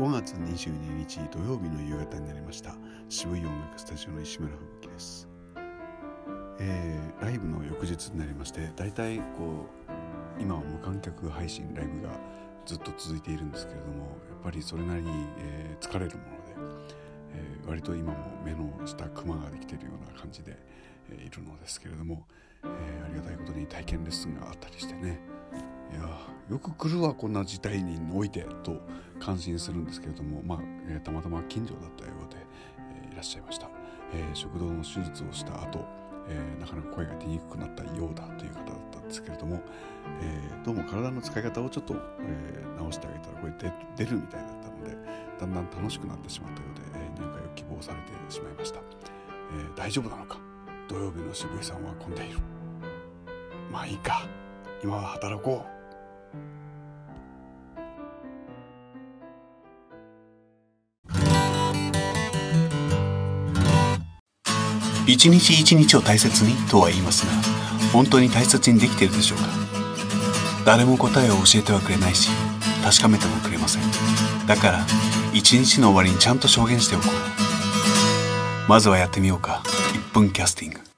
5月22日土曜日の夕方になりました。渋い音楽スタジオの石村吹雪です、えー、ライブの翌日になりましてだいたいこう今は無観客配信ライブがずっと続いているんですけれどもやっぱりそれなりに、えー、疲れるもので、えー、割と今も目の下クマができているような感じで、えいるのですけれども、えありがたいことに体験レッスンがあったりしてね。いやよく来るわこんな事態においてと感心するんですけれども、まあえー、たまたま近所だったようで、えー、いらっしゃいました、えー、食道の手術をした後、えなかなか声が出にくくなったようだという方だったんですけれども、えどうも体の使い方をちょっと、え直してあげたらこれ出るみたいだったのでだんだん楽しくなってしまったようで、え入会を希望されてしまいました、え大丈夫なのか？土曜日の渋井さんは混んでいる。まあいいか。今は働こう。一日一日を大切にとは言いますが本当に大切にできているでしょうか？誰も答えを教えてはくれないし確かめてもくれません。だから一日の終わりにちゃんと証言しておこう。まずはやってみようか。1分キャスティング。